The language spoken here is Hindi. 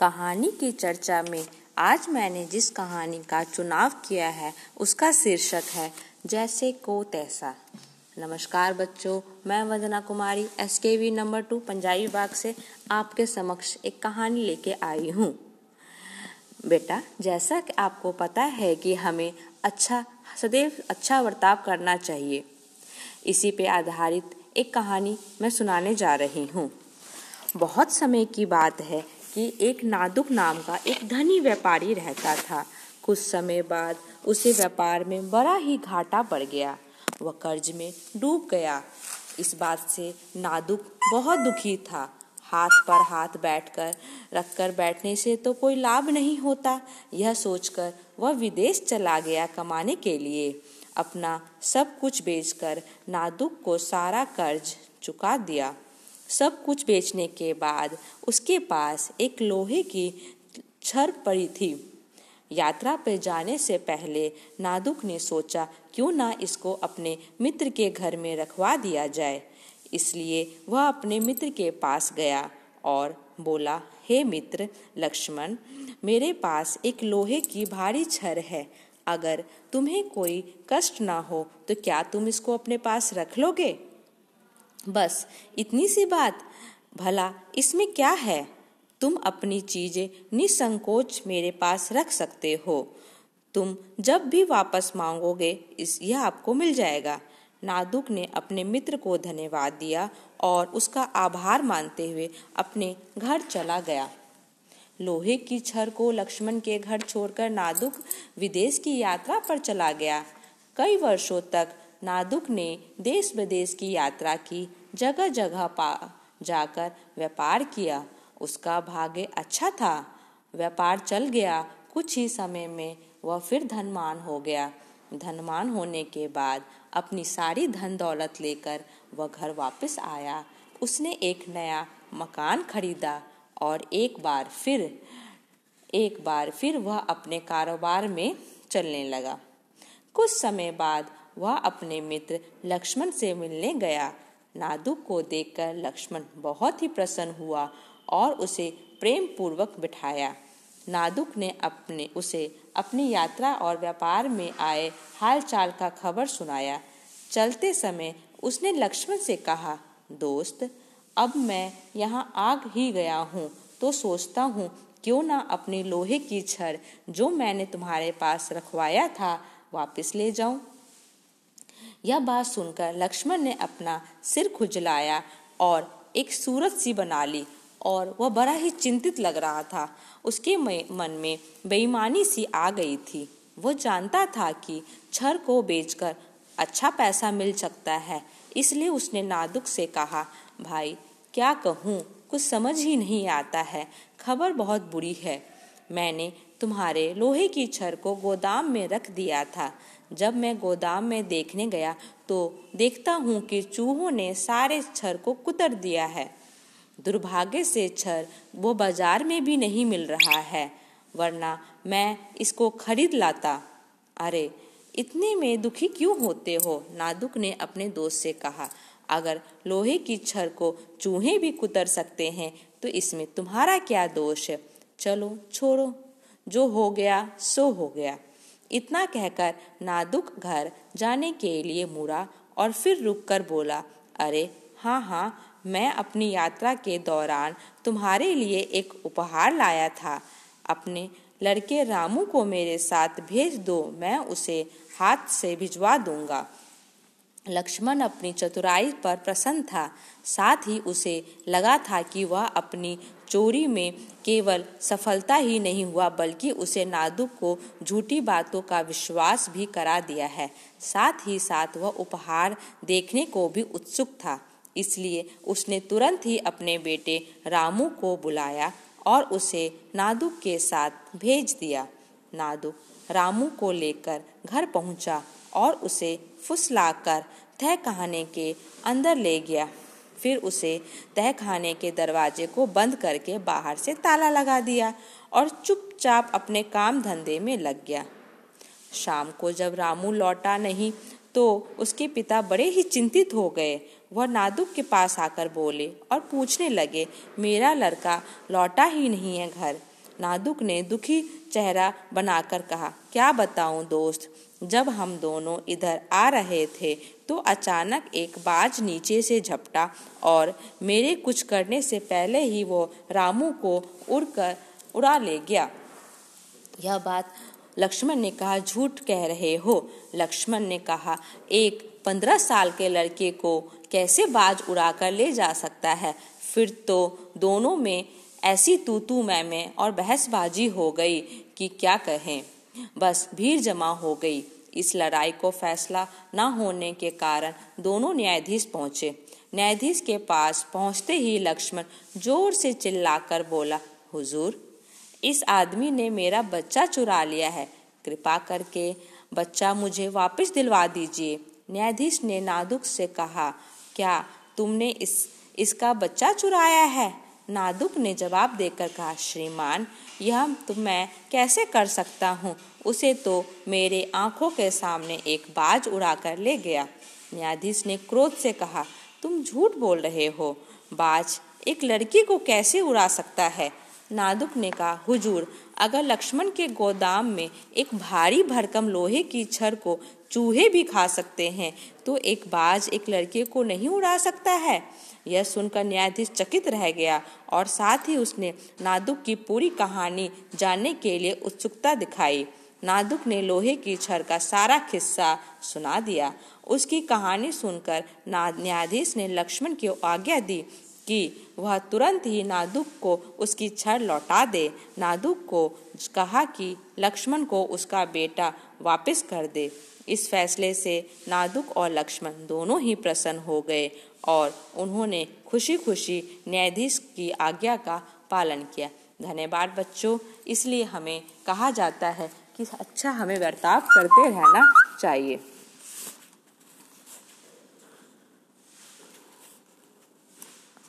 कहानी की चर्चा में आज मैंने जिस कहानी का चुनाव किया है, उसका शीर्षक है, जैसे को तैसा। नमस्कार बच्चों, मैं Vandana Kumari S K V number two, Punjabi Bagh से आपके समक्ष एक कहानी लेके आई हूँ। बेटा, जैसा कि आपको पता है कि हमें अच्छा सदैव अच्छा बर्ताव करना चाहिए। इसी पे आधारित एक कहानी मैं सुनाने जा रही हूँ। बहुत समय की बात है कि एक नादुक नाम का एक धनी व्यापारी रहता था। कुछ समय बाद उसे व्यापार में बड़ा ही घाटा पड़ गया। वह कर्ज में डूब गया। इस बात से नादुक बहुत दुखी था। हाथ पर हाथ बैठकर, रखकर बैठने से तो कोई लाभ नहीं होता। यह सोचकर वह विदेश चला गया कमाने के लिए। अपना सब कुछ बेचकर नादुक को सारा कर्ज चुका दिया। सब कुछ बेचने के बाद उसके पास एक लोहे की छर पड़ी थी। यात्रा पर जाने से पहले नादुक ने सोचा, क्यों ना इसको अपने मित्र के घर में रखवा दिया जाए। इसलिए वह अपने मित्र के पास गया और बोला, हे मित्र लक्ष्मण, मेरे पास एक लोहे की भारी छर है। अगर तुम्हें कोई कष्ट ना हो तो क्या तुम इसको अपने पास रख लोगे? बस इतनी सी बात। भला, इसमें क्या है? तुम अपनी चीज़ें निसंकोच मेरे पास रख सकते हो। तुम जब भी वापस मांगोगे, इस, यह आपको मिल जाएगा। नादुक ने अपने मित्र को धन्यवाद दिया और उसका आभार मानते हुए अपने घर चला गया। लोहे की छर को लक्ष्मण के घर छोड़कर नादुक विदेश की यात्रा पर चला गया। कई वर्षों तक नादुक ने देश विदेश की यात्रा की जगह जगह पा, जाकर व्यापार किया। उसका भाग्य अच्छा था। व्यापार चल गया। कुछ ही समय में वह फिर धनमान हो गया। धनमान होने के बाद अपनी सारी धन दौलत लेकर वह घर वापस आया। उसने एक नया मकान खरीदा और एक बार फिर, एक बार फिर वह अपने कारोबार में चलने लगा। कुछ समय बाद वह अपने मित्र लक्ष्मण से मिलने गया। नादुक को देखकर लक्ष्मण बहुत ही प्रसन्न हुआ और उसे प्रेम पूर्वक बिठाया। नादुक ने अपने, उसे अपनी यात्रा और व्यापार में आए हालचाल का खबर सुनाया। चलते समय उसने लक्ष्मण से कहा, दोस्त, अब मैं यहाँ आग ही गया हूँ तो सोचता हूँ क्यों ना अपनी लोहे की छड़ जो मैंने तुम्हारे पास रखवाया था वापस ले जाऊँ? यह बात सुनकर लक्ष्मण ने अपना सिर खुजलाया और एक सूरत सी बना ली और वह बड़ा ही चिंतित लग रहा था। उसके मन में बेईमानी सी आ गई थी। वो जानता था कि छर को बेचकर अच्छा पैसा मिल सकता है, इसलिए उसने नादुक से कहा, भाई, क्या कहूँ? कुछ समझ ही नहीं आता है। खबर बहुत बुरी है। मैंने तुम्हारे लोहे की छर को गोदाम में रख दिया था। जब मैं गोदाम में देखने गया तो देखता हूँ कि चूहों ने सारे छर को कुतर दिया है। दुर्भाग्य से छर वो बाज़ार में भी नहीं मिल रहा है, वरना मैं इसको खरीद लाता। अरे, इतने में दुखी क्यों होते हो? नादुक ने अपने दोस्त से कहा, अगर लोहे की छर को चूहे भी कुतर सकते हैं तो इसमें तुम्हारा क्या दोष है? चलो, छोड़ो, जो हो गया, सो हो गया। इतना कहकर नादुक घर जाने के लिए मुड़ा और फिर रुककर बोला, अरे हाँ हाँ मैं अपनी यात्रा के दौरान तुम्हारे लिए एक उपहार लाया था। अपने लड़के रामू को मेरे साथ भेज दो, मैं उसे हाथ से भिजवा दूँगा। लक्ष्मण अपनी चतुराई पर प्रसन्न था। साथ ही उसे लगा था कि वह अपनी चोरी में केवल सफलता ही नहीं हुआ, बल्कि उसे नादुक को झूठी बातों का विश्वास भी करा दिया है। साथ ही साथ वह उपहार देखने को भी उत्सुक था। इसलिए उसने तुरंत ही अपने बेटे रामू को बुलाया और उसे नादुक के साथ भेज दिया। नादुक रामू को लेकर घर पहुँचा और उसे फुसलाकर तह खाने के अंदर ले गया। फिर उसे तह खाने के दरवाजे को बंद करके बाहर से ताला लगा दिया और चुपचाप अपने काम धंधे में लग गया। शाम को जब रामू लौटा नहीं तो उसके पिता बड़े ही चिंतित हो गए। वह नादुक के पास आकर बोले और पूछने लगे, मेरा लड़का लौटा ही नहीं है घर। नादुक ने दुखी चेहरा बनाकर कहा, क्या बताऊँ दोस्त, जब हम दोनों इधर आ रहे थे तो अचानक एक बाज नीचे से झपटा और मेरे कुछ करने से पहले ही वो रामू को उड़कर, उड़ा ले गया। यह बात लक्ष्मण ने कहा, झूठ कह रहे हो? लक्ष्मण ने कहा, एक पंद्रह साल के लड़के को कैसे बाज उड़ाकर ले जा सकता है? फिर तो दोनों में ऐसी तू तू मैं में और बहसबाजी हो गई कि क्या कहें। बस भीड़ जमा हो गई। इस लड़ाई को फैसला न होने के कारण दोनों न्यायाधीश पहुँचे। न्यायाधीश के पास पहुँचते ही लक्ष्मण ज़ोर से चिल्लाकर बोला, हुजूर, इस आदमी ने मेरा बच्चा चुरा लिया है। कृपा करके बच्चा मुझे वापस दिलवा दीजिए। न्यायाधीश ने नादुक से कहा, क्या तुमने इस, इसका बच्चा चुराया है? नादुक ने जवाब देकर कहा, श्रीमान, यह तो मैं कैसे कर सकता हूँ? उसे तो मेरे आँखों के सामने एक बाज उड़ाकर ले गया। न्यायाधीश ने क्रोध से कहा, तुम झूठ बोल रहे हो। बाज एक लड़की को कैसे उड़ा सकता है? नादुक ने कहा, हुजूर, अगर लक्ष्मण के गोदाम में एक भारी भरकम लोहे की छड़ को चूहे भी खा सकते हैं। तो एक बाज एक लड़के को नहीं उड़ा सकता है। यह सुनकर न्यायाधीश चकित रह गया और साथ ही उसने नादुक की पूरी कहानी जानने के लिए उत्सुकता दिखाई। नादुक ने लोहे की छड़ का सारा किस्सा सुना दिया। उसकी कहानी सुनकर न्यायाधीश ने लक्ष्मण की आज्ञा दी कि वह तुरंत ही नादुक को उसकी छड़ लौटा दे। नादुक को कहा कि लक्ष्मण को उसका बेटा वापस कर दे। इस फैसले से नादुक और लक्ष्मण दोनों ही प्रसन्न हो गए और उन्होंने खुशी खुशी न्यायाधीश की आज्ञा का पालन किया। धन्यवाद बच्चों, इसलिए हमें कहा जाता है कि अच्छा हमें बर्ताव करते रहना चाहिए।